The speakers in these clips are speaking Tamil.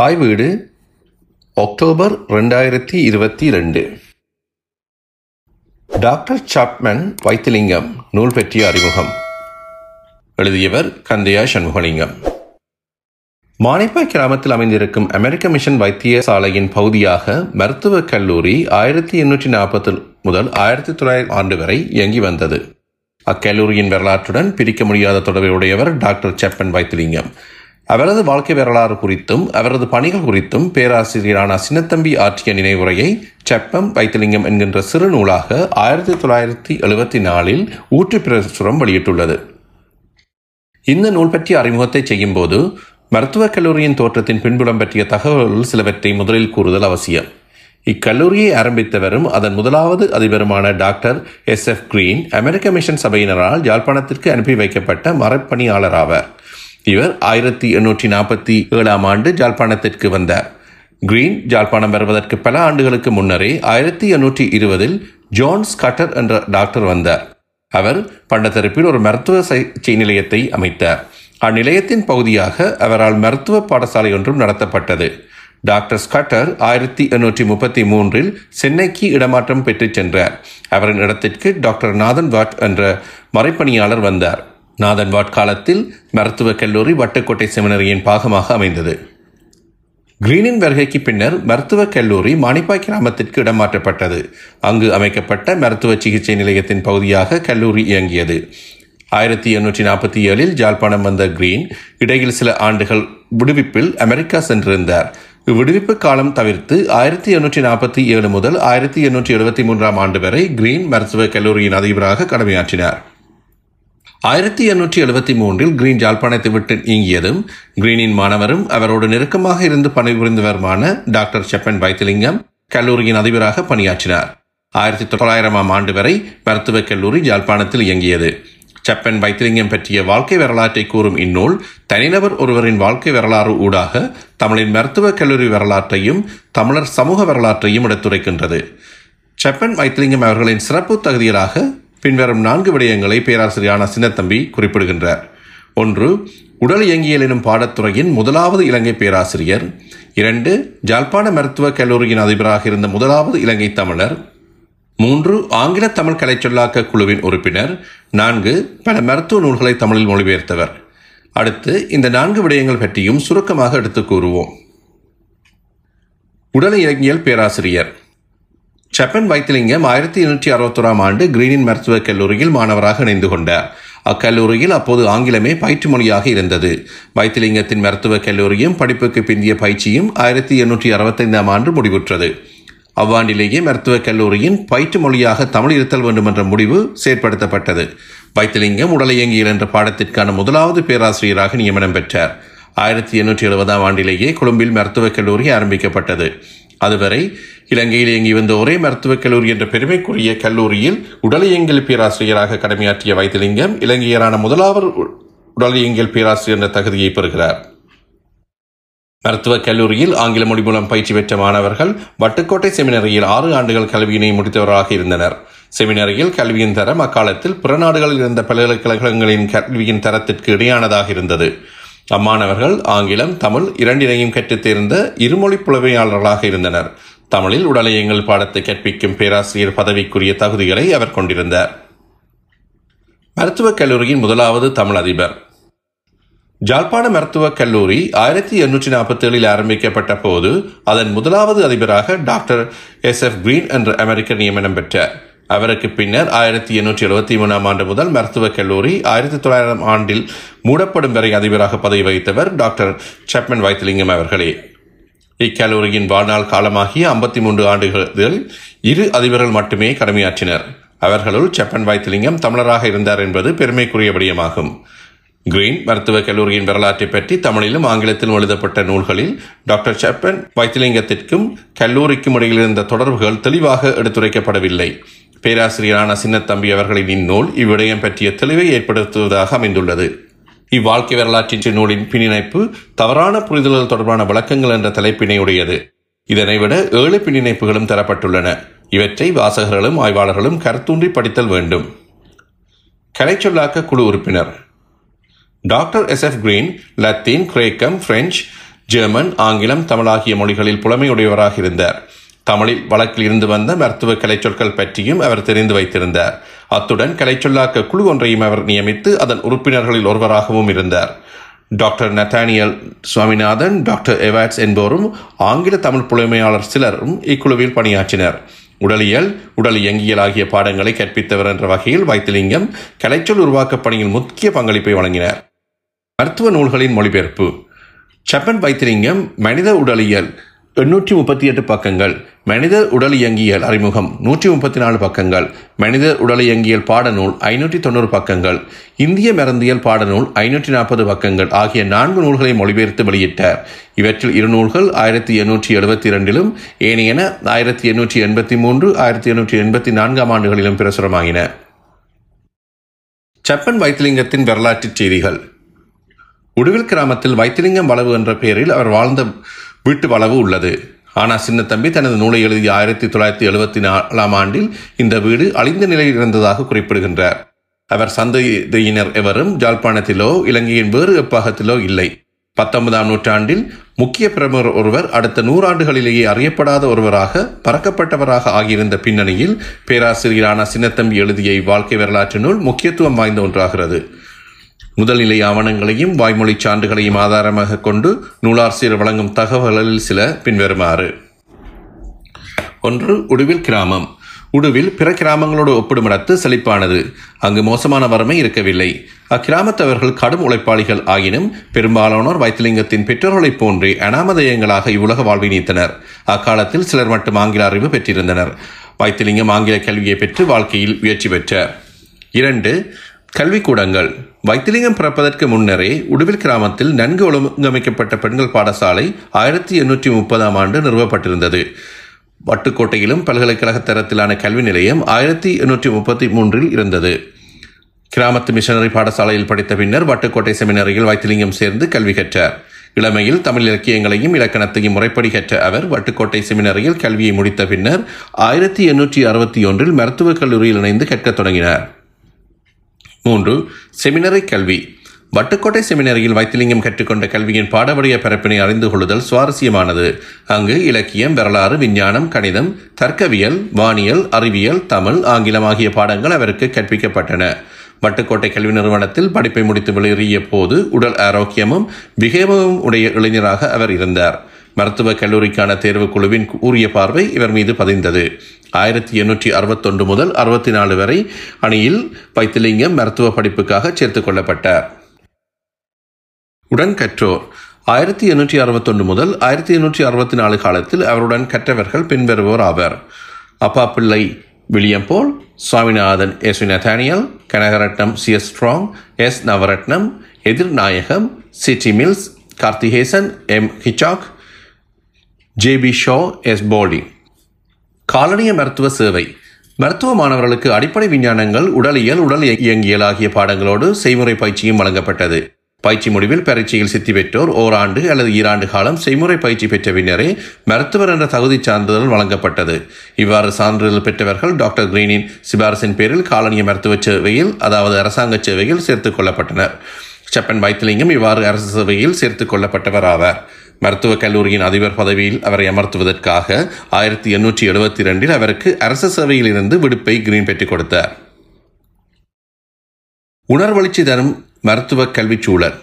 தாய் வீடு அக்டோபர் ரெண்டாயிரத்தி இருபத்தி ரெண்டு டாக்டர் சாப்மன் வைத்திலிங்கம் நூல் பற்றிய அறிமுகம். எழுதியவர் கந்தையா சண்முகலிங்கம். மானிப்பாய் கிராமத்தில் அமைந்திருக்கும் அமெரிக்க மிஷன் வைத்தியசாலையின் பகுதியாக மருத்துவக் கல்லூரி ஆயிரத்தி எண்ணூற்றி நாற்பத்தி முதல் ஆயிரத்தி தொள்ளாயிரம் ஆண்டு வரை இயங்கி வந்தது. அக்கல்லூரியின் வரலாற்றுடன் பிரிக்க முடியாத தொடர்புடையவர் டாக்டர் செப்பன் வைத்திலிங்கம். அவரது வாழ்க்கை வரலாறு குறித்தும் அவரது பணிகள் குறித்தும் பேராசிரியரான சின்னத்தம்பி ஆற்றிய நினைவுரையை செப்பம் வைத்திலிங்கம் என்கின்ற சிறு நூலாக ஆயிரத்தி தொள்ளாயிரத்தி எழுபத்தி நாலில் ஊற்று பிரசுரம் வெளியிட்டுள்ளது. இந்த நூல் பற்றிய அறிமுகத்தை செய்யும்போது மருத்துவக் கல்லூரியின் தோற்றத்தின் பின்புலம் பற்றிய தகவல்கள் சிலவற்றை முதலில் கூறுதல் அவசியம். இக்கல்லூரியை ஆரம்பித்தவரும் அதன் முதலாவது அதிபருமான டாக்டர் எஸ் எஃப் கிரீன் அமெரிக்க மிஷன் சபையினரால் யாழ்ப்பாணத்திற்கு அனுப்பி வைக்கப்பட்ட மரப்பணியாளர் ஆவார். இவர் ஆயிரத்தி எண்ணூற்றி நாற்பத்தி ஏழாம் ஆண்டு ஜாழ்ப்பாணத்திற்கு வந்தார். கிரீன் ஜாழ்ப்பாணம் வருவதற்கு பல ஆண்டுகளுக்கு முன்னரே ஆயிரத்தி எண்ணூற்றி இருபதில் ஜான் ஸ்கட்டர் என்ற டாக்டர் வந்தார். அவர் பண்டத்தரப்பில் ஒரு மருத்துவ சிகிச்சை நிலையத்தை அமைத்தார். அந்நிலையத்தின் பகுதியாக அவரால் மருத்துவ பாடசாலை ஒன்றும் நடத்தப்பட்டது. டாக்டர் ஸ்கட்டர் ஆயிரத்தி எண்ணூற்றி முப்பத்தி மூன்றில் சென்னைக்கு இடமாற்றம் பெற்றுச் சென்றார். அவரின் இடத்திற்கு டாக்டர் நாதன் வாட் என்ற மறைப்பணியாளர் வந்தார். நாதன் வாட்காலத்தில் மருத்துவக் கல்லூரி வட்டுக்கோட்டை செமினரியின் பாகமாக அமைந்தது. கிரீனின் வருகைக்கு பின்னர் மருத்துவக் கல்லூரி மாணிப்பாய் கிராமத்திற்கு இடமாற்றப்பட்டது. அங்கு அமைக்கப்பட்ட மருத்துவ சிகிச்சை நிலையத்தின் பகுதியாக கல்லூரி இயங்கியது. ஆயிரத்தி எண்ணூற்றி நாற்பத்தி ஏழில் ஜாழ்ப்பாணம் வந்த கிரீன் இடையில் சில ஆண்டுகள் விடுவிப்பில் அமெரிக்கா சென்றிருந்தார். இவ்விடுவிப்பு காலம் தவிர்த்து ஆயிரத்தி எண்ணூற்றி நாற்பத்தி ஏழு முதல் ஆயிரத்தி எண்ணூற்றி எழுபத்தி மூன்றாம் ஆண்டு வரை கிரீன் மருத்துவக் கல்லூரியின் அதிபராக கடமையாற்றினார். ஆயிரத்தி எண்ணூற்றி எழுபத்தி மூன்றில் கிரீன் ஜாழ்ப்பாணத்தை விட்டு நீங்கியதும் கிரீனின் மாணவரும் அவரோடு நெருக்கமாக இருந்து பணிபுரிந்தவருமான டாக்டர் செப்பன் வைத்திலிங்கம் கல்லூரியின் அதிபராக பணியாற்றினார். ஆயிரத்தி தொள்ளாயிரமாம் ஆண்டு வரை மருத்துவக் கல்லூரி ஜாழ்ப்பாணத்தில் இயங்கியது. செப்பன் வைத்திலிங்கம் பற்றிய வாழ்க்கை வரலாற்றை கூறும் இந்நூல் தனிநபர் ஒருவரின் வாழ்க்கை வரலாறு ஊடாக தமிழின் மருத்துவக் கல்லூரி வரலாற்றையும் தமிழர் சமூக வரலாற்றையும் எடுத்துரைக்கின்றது. செப்பன் வைத்திலிங்கம் அவர்களின் சிறப்பு தகுதிகளாக பின்வரும் நான்கு விடயங்களை பேராசிரியரான சின்னத்தம்பி குறிப்பிடுகின்றார். ஒன்று உடல் இயங்கியல் எனும் பாடத்துறையின் முதலாவது இலங்கை பேராசிரியர். இரண்டு ஜாழ்ப்பாண மருத்துவக் கல்லூரியின் அதிபராக இருந்த முதலாவது இலங்கை தமிழர். மூன்று ஆங்கில தமிழ் கலைச்சொல்லாக்க குழுவின் உறுப்பினர். நான்கு பல மருத்துவ நூல்களை தமிழில் மொழிபெயர்த்தவர். அடுத்து இந்த நான்கு விடயங்கள் பற்றியும் சுருக்கமாக எடுத்து கூறுவோம். உடல் இயங்கியல் பேராசிரியர். செப்பன் வைத்திலிங்கம் ஆயிரத்தி எண்ணூற்றி அறுபத்தோராம் ஆண்டு கிரீனின் மருத்துவக் கல்லூரியில் மாணவராக இணைந்து கொண்டார். அக்கல்லூரியில் அப்போது ஆங்கிலமே பயிற்று மொழியாக இருந்தது. வைத்திலிங்கத்தின் மருத்துவக் கல்லூரியும் படிப்புக்கு பிந்திய பயிற்சியும் ஆயிரத்தி எண்ணூற்றி அறுபத்தைந்தாம் ஆண்டு முடிவுற்றது. அவ்வாண்டிலேயே மருத்துவக் கல்லூரியின் பயிற்று மொழியாக தமிழ் இருத்தல் வேண்டும் என்ற முடிவு செயற்படுத்தப்பட்டது. வைத்திலிங்கம் உடலியங்கியல் என்ற பாடத்திற்கான முதலாவது பேராசிரியராக நியமனம் பெற்றார். ஆயிரத்தி எண்ணூற்றி எழுபதாம் ஆண்டிலேயே கொழும்பில் மருத்துவக் கல்லூரி ஆரம்பிக்கப்பட்டது. அதுவரை இலங்கையில் இயங்கி வந்த ஒரே மருத்துவக் கல்லூரி என்ற பெருமைக்குரிய கல்லூரியில் உடலியங்கியல் பேராசிரியராக கடமையாற்றிய வைத்திலிங்கம் இலங்கையரான முதலாவது உடலியங்கியல் பேராசிரியர் என்ற தகுதியை பெறுகிறார். மருத்துவக் கல்லூரியில் ஆங்கில மொழி மூலம் பயிற்சி பெற்ற மாணவர்கள் வட்டுக்கோட்டை செமினரியில் ஆறு ஆண்டுகள் கல்வியினை முடித்தவராக இருந்தனர். செமினரியில் கல்வியின் தரம் அக்காலத்தில் பிற நாடுகளில் இருந்த பல்கலைக்கழகங்களின் கல்வியின் தரத்திற்கு இடையானதாக இருந்தது. அம்மாணவர்கள் ஆங்கிலம் தமிழ் இரண்டினையும் கற்றுத் தேர்ந்த இருமொழி புலமையாளர்களாக இருந்தனர். தமிழில் உடலியங்கள் பாடத்தை கற்பிக்கும் பேராசிரியர் பதவிக்குரிய தகுதிகளை அவர் கொண்டிருந்தார். மருத்துவக் கல்லூரியின் முதலாவது தமிழ் அதிபர். ஜாழ்ப்பாண மருத்துவக் கல்லூரி ஆயிரத்தி எண்ணூற்றி நாற்பத்தி ஏழில் ஆரம்பிக்கப்பட்ட போது அதன் முதலாவது அதிபராக டாக்டர் எஸ் எஃப் கிரீன் என்ற அமெரிக்கர் நியமனம் பெற்றார். அவருக்கு பின்னர் ஆயிரத்தி எண்ணூற்றி எழுபத்தி மூணாம் ஆண்டு முதல் மருத்துவக் கல்லூரி ஆயிரத்தி தொள்ளாயிரம் ஆண்டில் மூடப்படும் வரை அதிபராக பதவி வகித்தவர் டாக்டர் சப்மன் வைத்திலிங்கம் அவர்களே. இக்கல்லூரியின் வாழ்நாள் காலமாகிய ஐம்பத்தி மூன்று ஆண்டுகளில் இரு அதிபர்கள் மட்டுமே கடமையாற்றினர். அவர்களுள் செப்பன் வைத்திலிங்கம் தமிழராக இருந்தார் என்பது பெருமைக்குரிய விடயமாகும் கிரீன் மருத்துவக் கல்லூரியின் வரலாற்றை பற்றி தமிழிலும் ஆங்கிலத்திலும் எழுதப்பட்ட நூல்களில் டாக்டர் செப்பன் வைத்திலிங்கத்திற்கும் கல்லூரிக்கும் இடையில் இருந்த தொடர்புகள் தெளிவாக எடுத்துரைக்கப்படவில்லை. பேராசிரியரான சின்னத்தம்பி அவர்களின் இந்நூல் இவ்விடயம் பற்றிய தெளிவை ஏற்படுத்துவதாக அமைந்துள்ளது. இவ்வாழ்க்கை வரலாற்றின் நூலின் பின்னிணைப்பு தவறான புரிதல்கள் தொடர்பான விளக்கங்கள் என்ற தலைப்பினை உடையது இதனை விட ஏழு பின்னிணைப்புகளும் தரப்பட்டுள்ளன. இவற்றை வாசகர்களும் ஆய்வாளர்களும் கருத்தூன்றி படித்தல் வேண்டும். கலைச்சொல்லாக்க குழு உறுப்பினர். Doctor S F Green Latin கிரேக்கம் பிரெஞ்சு ஜெர்மன் ஆங்கிலம் தமிழ் ஆகிய மொழிகளில் புலமையுடையவராக இருந்தார். தமிழில் வழக்கில் இருந்து வந்த மருத்துவ கலைச்சொற்கள் பற்றியும் அவர் தெரிந்து வைத்திருந்தார். அத்துடன் கலைச்சொல்லாக்க குழு ஒன்றையும் அவர் நியமித்து அதன் உறுப்பினர்களில் ஒருவராகவும் இருந்தார். Doctor Nathaniel Swaminathan doctor Evarts என்போரும் ஆங்கில தமிழ் புலமையாளர் சிலரும் இக்குழுவில் பணியாற்றினர். உடலியல் உடல் இயங்கியல் ஆகிய பாடங்களை கற்பித்தவர் என்ற வகையில் வைத்திலிங்கம் கலைச்சொல் உருவாக்கப் பணியில் முக்கிய பங்களிப்பை வழங்கினார். மருத்துவ நூல்களின் மொழிபெயர்ப்பு. சப்பன் வைத்திலிங்கம் மனித உடலியல் எண்ணூற்றி முப்பத்தி எட்டு பக்கங்கள். மனித உடல் இயங்கியல் அறிமுகம். நூற்றி முப்பத்தி நாலு பக்கங்கள். மனித உடல் இயங்கியல் பாடநூல் ஐநூற்றி தொண்ணூறு பக்கங்கள். இந்திய மருந்தியல் பாடநூல் ஐநூற்றி நாற்பது பக்கங்கள் ஆகிய நான்கு நூல்களை மொழிபெயர்த்து வெளியிட்டார் இவற்றில் இரு நூல்கள் ஆயிரத்தி எண்ணூற்றி எழுபத்தி இரண்டிலும் ஏனையன ஆயிரத்தி எண்ணூற்றி எண்பத்தி மூன்று ஆயிரத்தி எண்ணூற்றி எண்பத்தி நான்காம் ஆண்டுகளிலும் பிரசுரமாகின. சப்பன் வைத்திலிங்கத்தின் வரலாற்றுச் செய்திகள். உடுவில் கிராமத்தில் வைத்திலிங்கம் வளவு என்ற பெயரில் அவர் வாழ்ந்த வீட்டு வளவு உள்ளது. ஆனால் சின்னத்தம்பி தனது நூலை எழுதிய ஆயிரத்தி தொள்ளாயிரத்தி எழுபத்தி நாலாம் ஆண்டில் இந்த வீடு அழிந்த நிலையில் இருந்ததாக குறிப்பிடுகின்றார். அவர் சந்ததியினர் எவரும் ஜாழ்ப்பாணத்திலோ இலங்கையின் வேறு எப்பாகத்திலோ இல்லை. பத்தொன்பதாம் நூற்றாண்டில் முக்கிய பிரமுகர் ஒருவர் அடுத்த நூறாண்டுகளிலேயே அறியப்படாத ஒருவராக பறக்கப்பட்டவராக ஆகியிருந்த பின்னணியில் பேராசிரியரான சின்னத்தம்பி எழுதிய வாழ்க்கை வரலாற்று நூல் முக்கியத்துவம் வாய்ந்த ஒன்றாகிறது. முதல்நிலை ஆவணங்களையும் வாய்மொழி சான்றுகளையும் ஆதாரமாக கொண்டு நூலாசிரியர் வழங்கும் தகவல்களில் சில பின்வருமாறு. ஒன்று உடுவில் கிராமம். உடுவில் பிற கிராமங்களோடு ஒப்பிடும் இடத்து செழிப்பானது. அங்கு மோசமான வறுமை இருக்கவில்லை. அக்கிராமத்தவர்கள் கடும் உழைப்பாளிகள் ஆயினும் பெரும்பாலானோர் வைத்திலிங்கத்தின் பெற்றோர்களைப் போன்றே அனாமதயங்களாக இவ்வுலக வாழ்வை நீத்தனர். அக்காலத்தில் சிலர் மட்டும் ஆங்கில அறிவு பெற்றிருந்தனர். வைத்திலிங்கம் ஆங்கில கல்வியை பெற்று வாழ்க்கையில் முயற்சி பெற்றார். இரண்டு கல்விக்கூடங்கள். வைத்திலிங்கம் பிறப்பதற்கு முன்னரே உடுவில் கிராமத்தில் நன்கு ஒழுங்கமைக்கப்பட்ட பெண்கள் பாடசாலை ஆயிரத்தி எண்ணூற்றி முப்பதாம் ஆண்டு நிறுவப்பட்டிருந்தது. வட்டுக்கோட்டையிலும் பல்கலைக்கழக தரத்திலான கல்வி நிலையம் ஆயிரத்தி எண்ணூற்றி முப்பத்தி மூன்றில் இருந்தது. கிராமத்து மிஷனரி பாடசாலையில் படித்த பின்னர் வட்டுக்கோட்டை செமினரியில் வைத்திலிங்கம் சேர்ந்து கல்வி கற்றார். இளமையில் தமிழ் இலக்கியங்களையும் இலக்கணத்தையும் முறைப்படி கற்ற அவர் வட்டுக்கோட்டை செமினரியில் கல்வியை முடித்த பின்னர் ஆயிரத்தி எண்ணூற்றி அறுபத்தி ஒன்றில் மருத்துவக் கல்லூரியில் இணைந்து கற்கத் தொடங்கினார். மூன்று செமினரி கல்வி. வட்டுக்கோட்டை செமினரியில் வைத்திலிங்கம் கற்றுக்கொண்ட கல்வியின் பாடவடைய பரப்பினை அறிந்து கொள்ளுதல் சுவாரஸ்யமானது. அங்கு இலக்கியம் வரலாறு விஞ்ஞானம் கணிதம் தர்க்கவியல் வானியல் அறிவியல் தமிழ் ஆங்கிலம் ஆகிய பாடங்கள் அவருக்கு கற்பிக்கப்பட்டன. வட்டுக்கோட்டை கல்வி நிறுவனத்தில் படிப்பை முடித்து வெளியேறிய போது உடல் ஆரோக்கியமும் விகேமமும் உடைய இளைஞராக அவர் இருந்தார். மருத்துவக் கல்லூரிக்கான தேர்வுக் குழுவின் கூறிய பார்வை இவர் மீது பதிந்தது. ஆயிரத்தி எண்ணூற்றி அறுபத்தொன்று முதல் அறுபத்தி நாலு வரை அணியில் வைத்திலிங்கம் மருத்துவ படிப்புக்காக சேர்த்துக் கொள்ளப்பட்டார். உடன் கற்றோர். ஆயிரத்தி எண்ணூற்றி அறுபத்தொன்று முதல் ஆயிரத்தி எண்ணூற்றி அறுபத்தி நாலு காலத்தில் அவருடன் கற்றவர்கள் பின்வருவோர் ஆவர். Appa Pillai William Paul Swaminathan S Nathaniel Kanagaratnam C S Strong S Navaratnam Ethirnayagam C T Mills Karthigesan M Hitchcock JP Shaw S போலி காலனிய மருத்துவ சேவை. மருத்துவ மாணவர்களுக்கு அடிப்படை விஞ்ஞானங்கள் உடலியல் உடல் இயங்கியல் ஆகிய பாடங்களோடு செய்முறை பயிற்சியும் வழங்கப்பட்டது. பயிற்சி முடிவில் பரீட்சையில் சித்தி பெற்றோர் ஓராண்டு அல்லது ஈராண்டு காலம் செய்முறை பயிற்சி பெற்ற பின்னரே மருத்துவர் என்ற தகுதி சான்றிதழ் வழங்கப்பட்டது. இவ்வாறு சான்றிதழ் பெற்றவர்கள் டாக்டர் கிரீனின் சிபாரசின் பேரில் காலனிய மருத்துவ சேவையில் அதாவது அரசாங்க சேவையில் சேர்த்துக் கொள்ளப்பட்டனர். செப்பன் வைத்திலிங்கம் இவ்வாறு அரசு சேவையில் சேர்த்துக் கொள்ளப்பட்டவர் ஆவார் மருத்துவக் கல்லூரியின் அதிபர் பதவியில் அவரை அமர்த்துவதற்காக ஆயிரத்தி எண்ணூற்றி எழுபத்தி இரண்டில் அவருக்கு அரசு சேவையில் இருந்து விடுப்பை கிரீன் பெற்றுக் கொடுத்தார். உணர்வளிச்சி தரும் மருத்துவ கல்விச் சூழல்.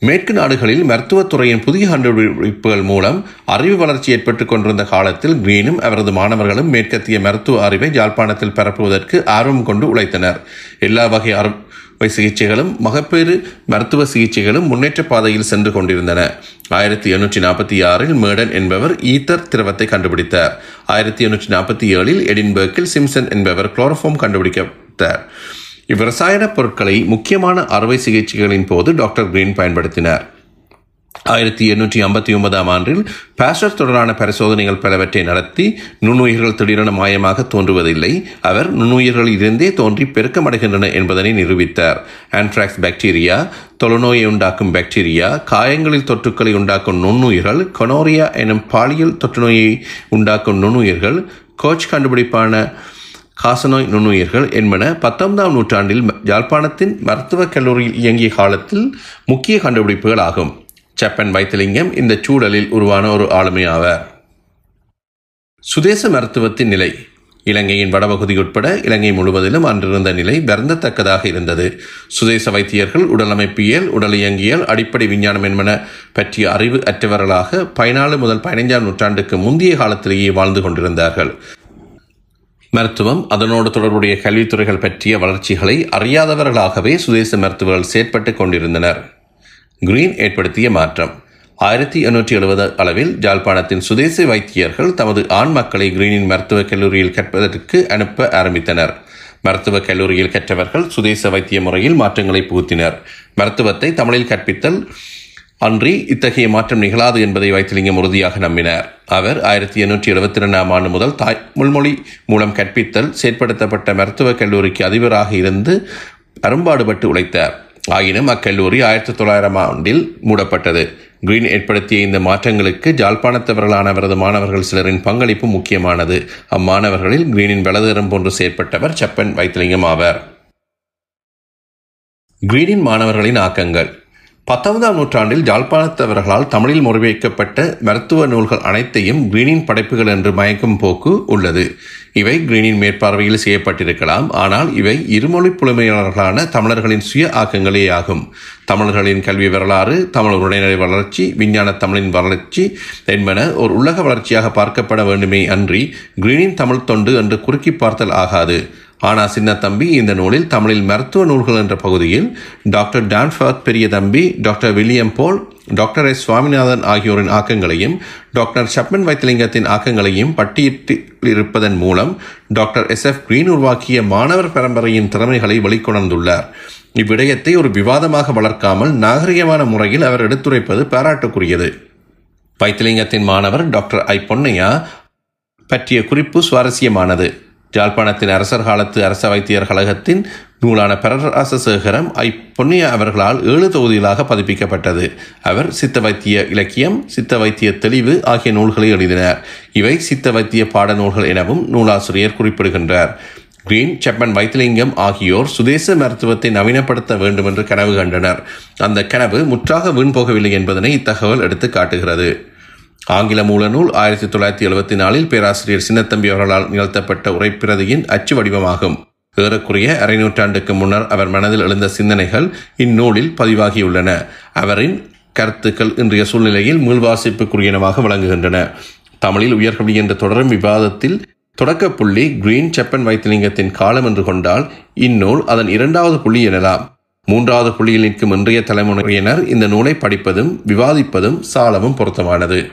மேற்கு நாடுகளில் மருத்துவத்துறையின் புதிய கண்டுபிடிப்புகள் மூலம் அறிவு வளர்ச்சி ஏற்பட்டுக் கொண்டிருந்த காலத்தில் கிரீனும் அவரது மாணவர்களும் மேற்கத்திய மருத்துவ அறிவை யாழ்ப்பாணத்தில் பரப்புவதற்கு ஆர்வம் கொண்டு உழைத்தனர். எல்லா வகை சிகிச்சைகளும் மகப்பேறு மருத்துவ சிகிச்சைகளும் முன்னேற்ற பாதையில் சென்று கொண்டிருந்தன. ஆயிரத்தி எண்ணூற்றி நாற்பத்தி ஆறில் மேடன் என்பவர் ஈத்தர் திரவத்தை கண்டுபிடித்தார். ஆயிரத்தி எண்ணூற்றி நாற்பத்தி ஏழில் எடின்பர்க்கில் சிம்சன் என்பவர் குளோரோஃபார்ம் கண்டுபிடித்தார் இவ்விரசாயன பொருட்களை முக்கியமான அறுவை சிகிச்சைகளின் போது டாக்டர் கிரீன் பயன்படுத்தினார். ஆயிரத்தி எண்ணூற்றி ஐம்பத்தி ஒன்பதாம் ஆண்டில் பாஸ்டர் தொடரான பரிசோதனைகள் பலவற்றை நடத்தி நுண்ணுயிர்கள் திடீரென மாயமாக தோன்றுவதில்லை. அவர் நுண்ணுயிர்கள் இருந்தே தோன்றி பெருக்கமடைகின்றன என்பதனை நிரூபித்தார். ஆன்ட்ராக்ஸ் பாக்டீரியா தொழுநோயை உண்டாக்கும் பாக்டீரியா காயங்களில் தொற்றுக்களை உண்டாக்கும் நுண்ணுயிர்கள் கொனோரியா எனும் பாலியல் தொற்றுநோயை உண்டாக்கும் நுண்ணுயிர்கள் கோச் கண்டுபிடிப்பான காசநோய் நுண்ணுயிர்கள் என்பன பத்தொன்பதாம் நூற்றாண்டில் யாழ்ப்பாணத்தின் மருத்துவக் கல்லூரியில் இயங்கிய காலத்தில் முக்கிய கண்டுபிடிப்புகள் ஆகும். செப்பன் வைத்திலிங்கம் இந்த சூழலில் உருவான ஒரு ஆளுமை ஆவார். சுதேச மருத்துவத்தின் நிலை. இலங்கையின் வடபகுதி உட்பட இலங்கை முழுவதிலும் அன்றிருந்த நிலை வருந்தத்தக்கதாக இருந்தது. சுதேச வைத்தியர்கள் உடலமைப்பியல் உடல் இயங்கியல் அடிப்படை விஞ்ஞானம் என்பன பற்றிய அறிவு அற்றவர்களாக பதினாலு முதல் பதினைஞ்சாம் நூற்றாண்டுக்கு முந்தைய காலத்திலேயே வாழ்ந்து கொண்டிருந்தார்கள். மருத்துவம் அதனோடு தொடர்புடைய கல்வித்துறைகள் பற்றிய வளர்ச்சிகளை அறியாதவர்களாகவே சுதேச மருத்துவர்கள் செயற்பட்டுக் கொண்டிருந்தனர். கிரீன் ஏற்படுத்திய மாற்றம். ஆயிரத்தி எண்ணூற்றி எழுபது அளவில் ஜாழ்ப்பாணத்தின் சுதேச வைத்தியர்கள் தமது ஆண் மக்களை கிரீனின் மருத்துவக் கல்லூரியில் கற்பதற்கு அனுப்ப ஆரம்பித்தனர். மருத்துவக் கல்லூரியில் கற்றவர்கள் சுதேச வைத்திய முறையில் மாற்றங்களை புகுத்தினர். மருத்துவத்தை தமிழில் கற்பித்தல் அன்றி இத்தகைய மாற்றம் நிகழாது என்பதை வைத்திலிங்கம் உறுதியாக நம்பினார். அவர் ஆயிரத்தி எண்ணூற்றி எழுபத்தி ரெண்டாம் ஆண்டு முதல் தாய் முள்மொழி மூலம் கற்பித்தல் செயற்படுத்தப்பட்ட மருத்துவக் கல்லூரிக்கு அதிபராக இருந்து அரும்பாடுபட்டு உழைத்தார். ஆயினும் அக்கல்லூரி ஆயிரத்தி தொள்ளாயிரம் ஆண்டில் மூடப்பட்டது. கிரீன் ஏற்படுத்திய இந்த மாற்றங்களுக்கு ஜாழ்ப்பாணத்தவர்களான அவரது மாணவர்கள் சிலரின் பங்களிப்பு முக்கியமானது. அம்மாணவர்களில் கிரீனின் வலதுகரம் போன்று செயற்பட்டவர் செப்பன் வைத்திலிங்கம் ஆவார். கிரீனின் மாணவர்களின் ஆக்கங்கள். பத்தொன்பதாம் நூற்றாண்டில் ஜாழ்ப்பாணத்தவர்களால் தமிழில் மொழிபெயர்க்கப்பட்ட மருத்துவ நூல்கள் அனைத்தையும் கிரீனின் படைப்புகள் என்று மயக்கும் போக்கு உள்ளது. இவை கிரீனின் மேற்பார்வையில் செய்யப்பட்டிருக்கலாம். ஆனால் இவை இருமொழி புலமையாளர்களான தமிழர்களின் சுய ஆக்கங்களே ஆகும் தமிழர்களின் கல்வி வரலாறு தமிழ் உடைநிலை வளர்ச்சி விஞ்ஞான தமிழின் வளர்ச்சி என்பன ஒரு உலக வளர்ச்சியாக பார்க்கப்பட வேண்டுமே அன்றி கிரீனின் தமிழ் தொண்டு என்று குறுக்கி பார்த்தல் ஆகாது. ஆனா சின்ன தம்பி இந்த நூலில் தமிழில் மருத்துவ நூல்கள் என்ற பகுதியில் doctor Danforth Periya Thambi doctor William Paul doctor S Swaminathan ஆகியோரின் ஆக்கங்களையும் டாக்டர் சப்மன் வைத்திலிங்கத்தின் ஆக்கங்களையும் பட்டியலிருப்பதன் மூலம் டாக்டர் எஸ் எஃப் கிரீன் உருவாக்கிய மாணவர் பரம்பரையின் திறமைகளை வெளிக்கொணர்ந்துள்ளார். இவ்விடயத்தை ஒரு விவாதமாக வளர்க்காமல் நாகரிகமான முறையில் அவர் எடுத்துரைப்பது பாராட்டுக்குரியது. வைத்திலிங்கத்தின் மாணவர் டாக்டர் ஐ பொன்னையா பற்றிய குறிப்பு சுவாரஸ்யமானது. ஜாழ்ப்பாணத்தின் அரசர் காலத்து அரச வைத்தியர் கழகத்தின் நூலான பரராசசேகரம் ஐ பொன்னிய அவர்களால் ஏழு தொகுதிகளாக பதிப்பிக்கப்பட்டது. அவர் சித்த வைத்திய இலக்கியம் சித்த வைத்திய தெளிவு ஆகிய நூல்களை எழுதினார். இவை சித்த வைத்திய பாட நூல்கள் எனவும் நூலாசிரியர் குறிப்பிடுகின்றார். கிரீன் செப்பன் வைத்திலிங்கம் ஆகியோர் சுதேச மருத்துவத்தை நவீனப்படுத்த வேண்டும் என்று கனவு கண்டனர். அந்த கனவு முற்றாக வீண் போகவில்லை என்பதனை இத்தகவல் எடுத்து காட்டுகிறது. ஆங்கில மூலநூல் ஆயிரத்தி தொள்ளாயிரத்தி எழுபத்தி நாலில் பேராசிரியர் சின்னத்தம்பி அவர்களால் நிகழ்த்தப்பட்ட உரைப்பிரதியின் அச்சு வடிவமாகும். ஏறக்குறைய அரை நூற்றாண்டுக்கு முன்னர் அவர் மனதில் எழுந்த சிந்தனைகள் இந்நூலில் பதிவாகியுள்ளன. அவரின் கருத்துக்கள் இன்றைய சூழ்நிலையில் மீள்வாசிப்புக்குரியனமாக விளங்குகின்றன. தமிழில் உயர்கல்வி என்ற தொடரும் விவாதத்தில் தொடக்கப் புள்ளி கிரீன் செப்பன் வைத்திலிங்கத்தின் காலம் என்று கொண்டால் இந்நூல் அதன் இரண்டாவது புள்ளி எனலாம். மூன்றாவது புள்ளியில் நிற்கும் இன்றைய தலைமுறையினர் இந்த நூலை படிப்பதும் விவாதிப்பதும் சாலமும் பொருத்தமானது.